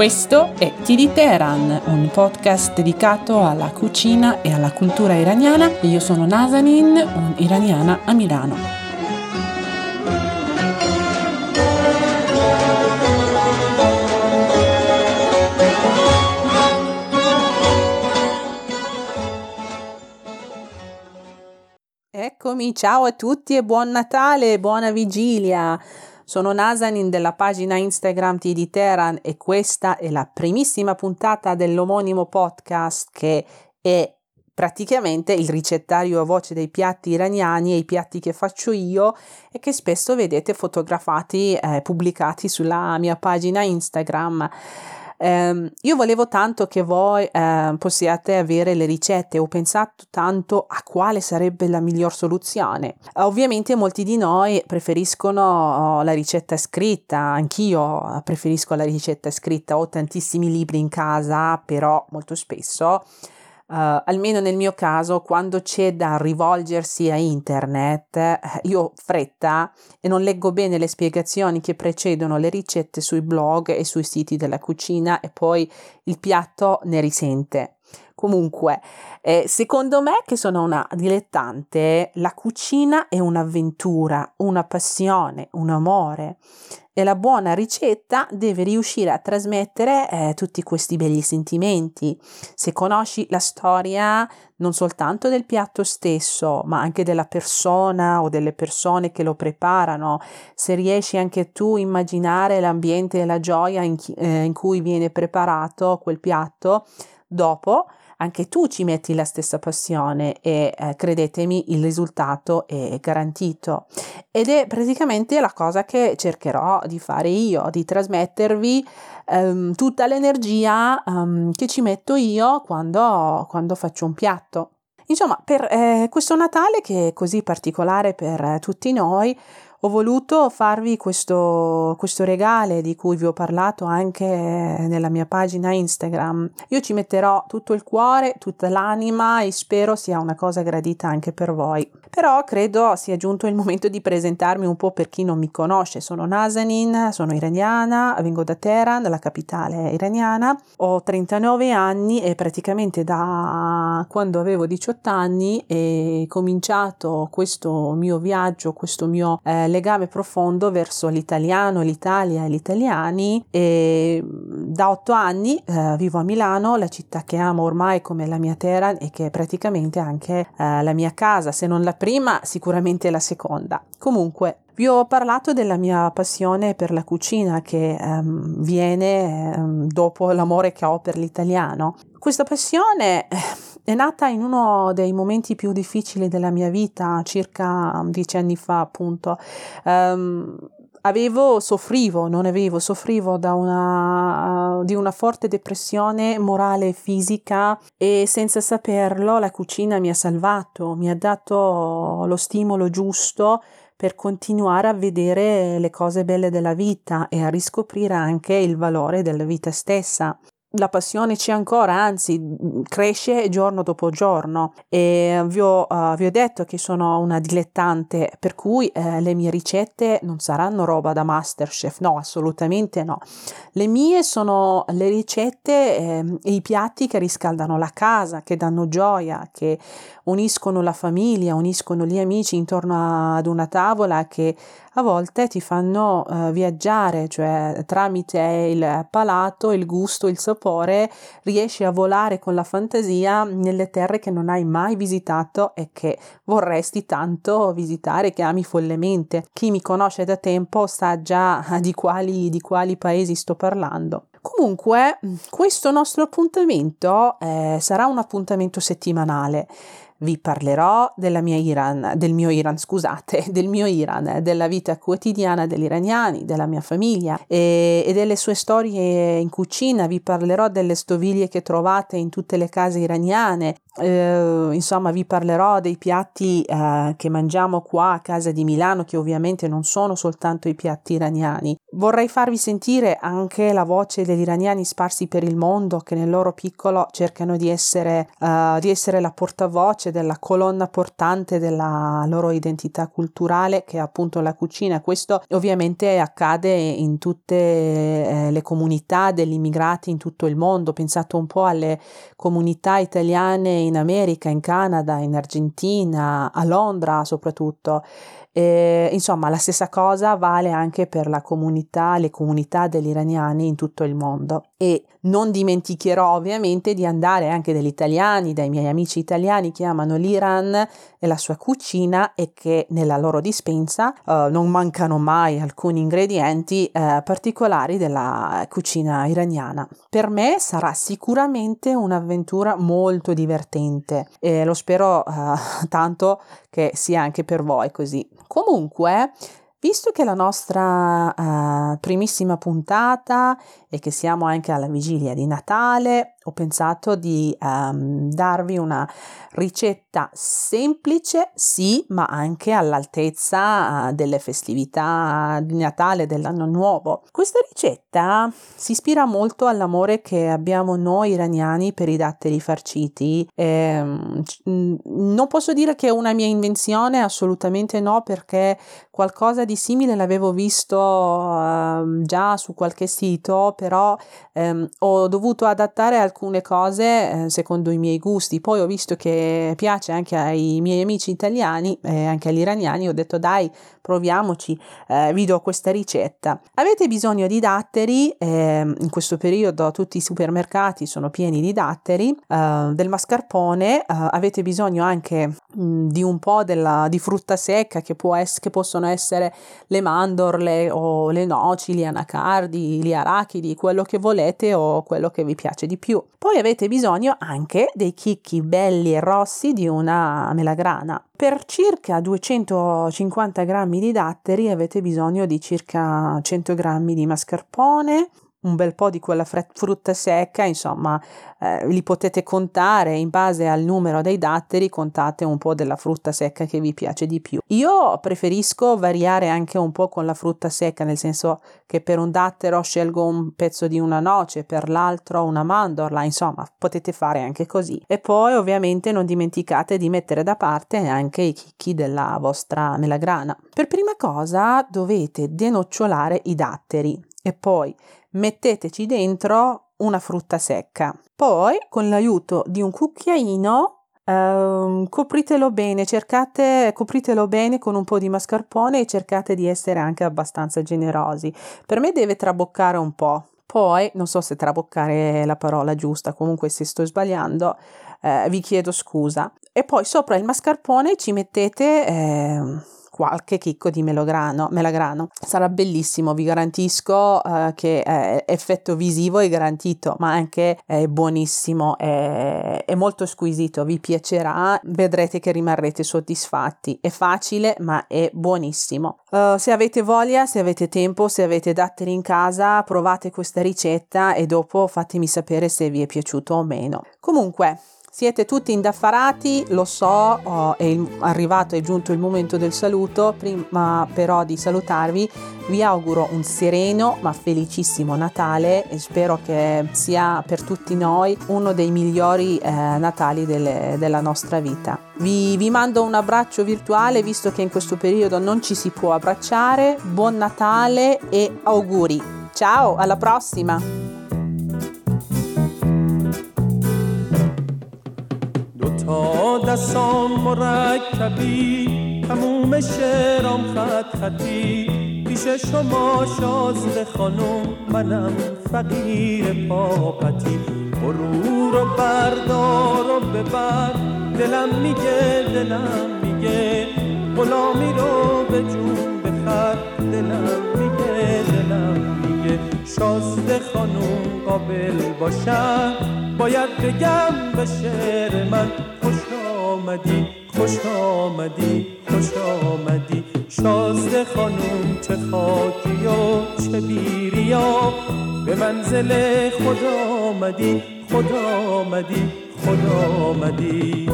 Questo è TD Teheran, un podcast dedicato alla cucina e alla cultura iraniana. Io sono Nazanin, un'iraniana a Milano. Eccomi, ciao a tutti e buon Natale, buona vigilia. Sono Nazanin della pagina Instagram TD Teheran e questa è la primissima puntata dell'omonimo podcast che è praticamente il ricettario a voce dei piatti iraniani e i piatti che faccio io e che spesso vedete fotografati e eh, pubblicati sulla mia pagina Instagram. Eh, io volevo tanto che voi eh, possiate avere le ricette, ho pensato tanto a quale sarebbe la miglior soluzione. Ovviamente molti di noi preferiscono oh, la ricetta scritta, anch'io preferisco la ricetta scritta, ho tantissimi libri in casa, però molto spesso Uh, almeno nel mio caso, quando c'è da rivolgersi a internet, eh, io ho fretta e non leggo bene le spiegazioni che precedono le ricette sui blog e sui siti della cucina e poi il piatto ne risente. Comunque, eh, secondo me, che sono una dilettante, la cucina è un'avventura, una passione, un amore e la buona ricetta deve riuscire a trasmettere eh, tutti questi begli sentimenti. Se conosci la storia non soltanto del piatto stesso, ma anche della persona o delle persone che lo preparano, se riesci anche tu a immaginare l'ambiente e la gioia in, chi, eh, in cui viene preparato quel piatto, dopo anche tu ci metti la stessa passione e eh, credetemi il risultato è garantito ed è praticamente la cosa che cercherò di fare io, di trasmettervi ehm, tutta l'energia ehm, che ci metto io quando, quando faccio un piatto. Insomma, per eh, questo Natale che è così particolare per eh, tutti noi, ho voluto farvi questo, questo regale di cui vi ho parlato anche nella mia pagina Instagram. Io ci metterò tutto il cuore, tutta l'anima e spero sia una cosa gradita anche per voi. Però credo sia giunto il momento di presentarmi un po' per chi non mi conosce. Sono Nazanin, sono iraniana, vengo da Teheran, la capitale iraniana. Ho 39 anni e praticamente da quando avevo 18 anni è cominciato questo mio viaggio, questo mio eh, legame profondo verso l'italiano, l'Italia e gli italiani e da otto anni eh, vivo a Milano, la città che amo ormai come la mia terra e che è praticamente anche eh, la mia casa, se non la prima sicuramente la seconda. Comunque vi ho parlato della mia passione per la cucina che um, viene um, dopo l'amore che ho per l'italiano. Questa passione eh, è nata in uno dei momenti più difficili della mia vita, circa dieci anni fa, appunto. Um, avevo, soffrivo, non avevo, soffrivo una, uh, di una forte depressione morale e fisica e senza saperlo la cucina mi ha salvato, mi ha dato lo stimolo giusto per continuare a vedere le cose belle della vita e a riscoprire anche il valore della vita stessa la passione c'è ancora, anzi cresce giorno dopo giorno e vi ho, uh, vi ho detto che sono una dilettante per cui eh, le mie ricette non saranno roba da masterchef, no assolutamente no. Le mie sono le ricette eh, e i piatti che riscaldano la casa, che danno gioia, che uniscono la famiglia, uniscono gli amici intorno ad una tavola che a volte ti fanno uh, viaggiare, cioè tramite il palato, il gusto, il sapore, riesci a volare con la fantasia nelle terre che non hai mai visitato e che vorresti tanto visitare, che ami follemente. Chi mi conosce da tempo sa già di quali, di quali paesi sto parlando. Comunque, questo nostro appuntamento eh, sarà un appuntamento settimanale vi parlerò della mia Iran, del mio Iran, scusate, del mio Iran, della vita quotidiana degli iraniani, della mia famiglia e, e, delle sue storie in cucina. Vi parlerò delle stoviglie che trovate in tutte le case iraniane. Eh, insomma, vi parlerò dei piatti eh, che mangiamo qua a casa di Milano, che ovviamente non sono soltanto i piatti iraniani. Vorrei farvi sentire anche la voce degli iraniani sparsi per il mondo che nel loro piccolo cercano di essere, uh, di essere la portavoce specie della colonna portante della loro identità culturale che è appunto la cucina. Questo ovviamente accade in tutte eh, le comunità degli immigrati in tutto il mondo. Pensate un po' alle comunità italiane in America, in Canada, in Argentina, a Londra soprattutto. E, insomma, la stessa cosa vale anche per la comunità, le comunità degli iraniani in tutto il mondo. E non dimenticherò ovviamente di andare anche dagli italiani, dai miei amici italiani che amano l'Iran e la sua cucina e che nella loro dispensa uh, non mancano mai alcuni ingredienti uh, particolari della cucina iraniana. Per me sarà sicuramente un'avventura molto divertente e lo spero uh, tanto che sia anche per voi così. Comunque, visto che la nostra uh, primissima puntata e che siamo anche alla vigilia di Natale, ho pensato di um, darvi una ricetta semplice, sì, ma anche all'altezza uh, delle festività di Natale, dell'anno nuovo. Questa ricetta si ispira molto all'amore che abbiamo noi iraniani per i datteri farciti. E, um, non posso dire che è una mia invenzione, assolutamente no, perché qualcosa di simile l'avevo visto uh, già su qualche sito, però um, ho dovuto adattare alcune alcune cose eh, secondo i miei gusti. Poi ho visto che piace anche ai miei amici italiani e eh, anche agli iraniani. Ho detto dai, proviamoci, eh, vi do questa ricetta. Avete bisogno di datteri, ehm, in questo periodo tutti i supermercati sono pieni di datteri, eh, del mascarpone, eh, avete bisogno anche mh, mm, di un po' della, di frutta secca che, può ess- che possono essere le mandorle o le noci, gli anacardi, gli arachidi, quello che volete o quello che vi piace di più. Poi avete bisogno anche dei chicchi belli e rossi di una melagrana. Per circa 250 g di datteri avete bisogno di circa 100 g di mascarpone, un bel po' di quella frutta secca, insomma, eh, li potete contare in base al numero dei datteri, contate un po' della frutta secca che vi piace di più. Io preferisco variare anche un po' con la frutta secca, nel senso che per un dattero scelgo un pezzo di una noce, per l'altro una mandorla, insomma, potete fare anche così. E poi ovviamente non dimenticate di mettere da parte anche i chicchi della vostra melagrana. Per prima cosa dovete denocciolare i datteri e poi metteteci dentro una frutta secca. Poi, con l'aiuto di un cucchiaino, Uh, copritelo bene, cercate, copritelo bene con un po' di mascarpone e cercate di essere anche abbastanza generosi. Per me deve traboccare un po'. Poi, non so se traboccare è la parola giusta, comunque se sto sbagliando, eh, vi chiedo scusa. E poi sopra il mascarpone ci mettete... Eh, qualche chicco di melograno, melagrano. Sarà bellissimo, vi garantisco uh, che eh, effetto visivo è garantito, ma anche è buonissimo, è, è molto squisito, vi piacerà, vedrete che rimarrete soddisfatti. È facile, ma è buonissimo. Uh, se avete voglia, se avete tempo, se avete datteri in casa, provate questa ricetta e dopo fatemi sapere se vi è piaciuto o meno. Comunque, siete tutti indaffarati, lo so, oh, è arrivato, è giunto il momento del saluto, prima però di salutarvi vi auguro un sereno ma felicissimo Natale e spero che sia per tutti noi uno dei migliori eh, Natali delle, della nostra vita. Vi, vi mando un abbraccio virtuale visto che in questo periodo non ci si può abbracciare, buon Natale e auguri. Ciao, alla prossima! دستان مرکبی تموم شعرام خط خطی پیش شما شازده خانم منم فقیر پاپتی. برو رو بردار و ببر دلم میگه دلم میگه. غلامی رو به جون بخر دلم میگه دلم میگه. شازده خانم قابل باشم باید بگم به شعر من آمدی خوش آمدی خوش آمدی. شازده خانوم چه خاکی و چه بیریا به منزل خدا آمدی خدا آمدی خدا آمدی.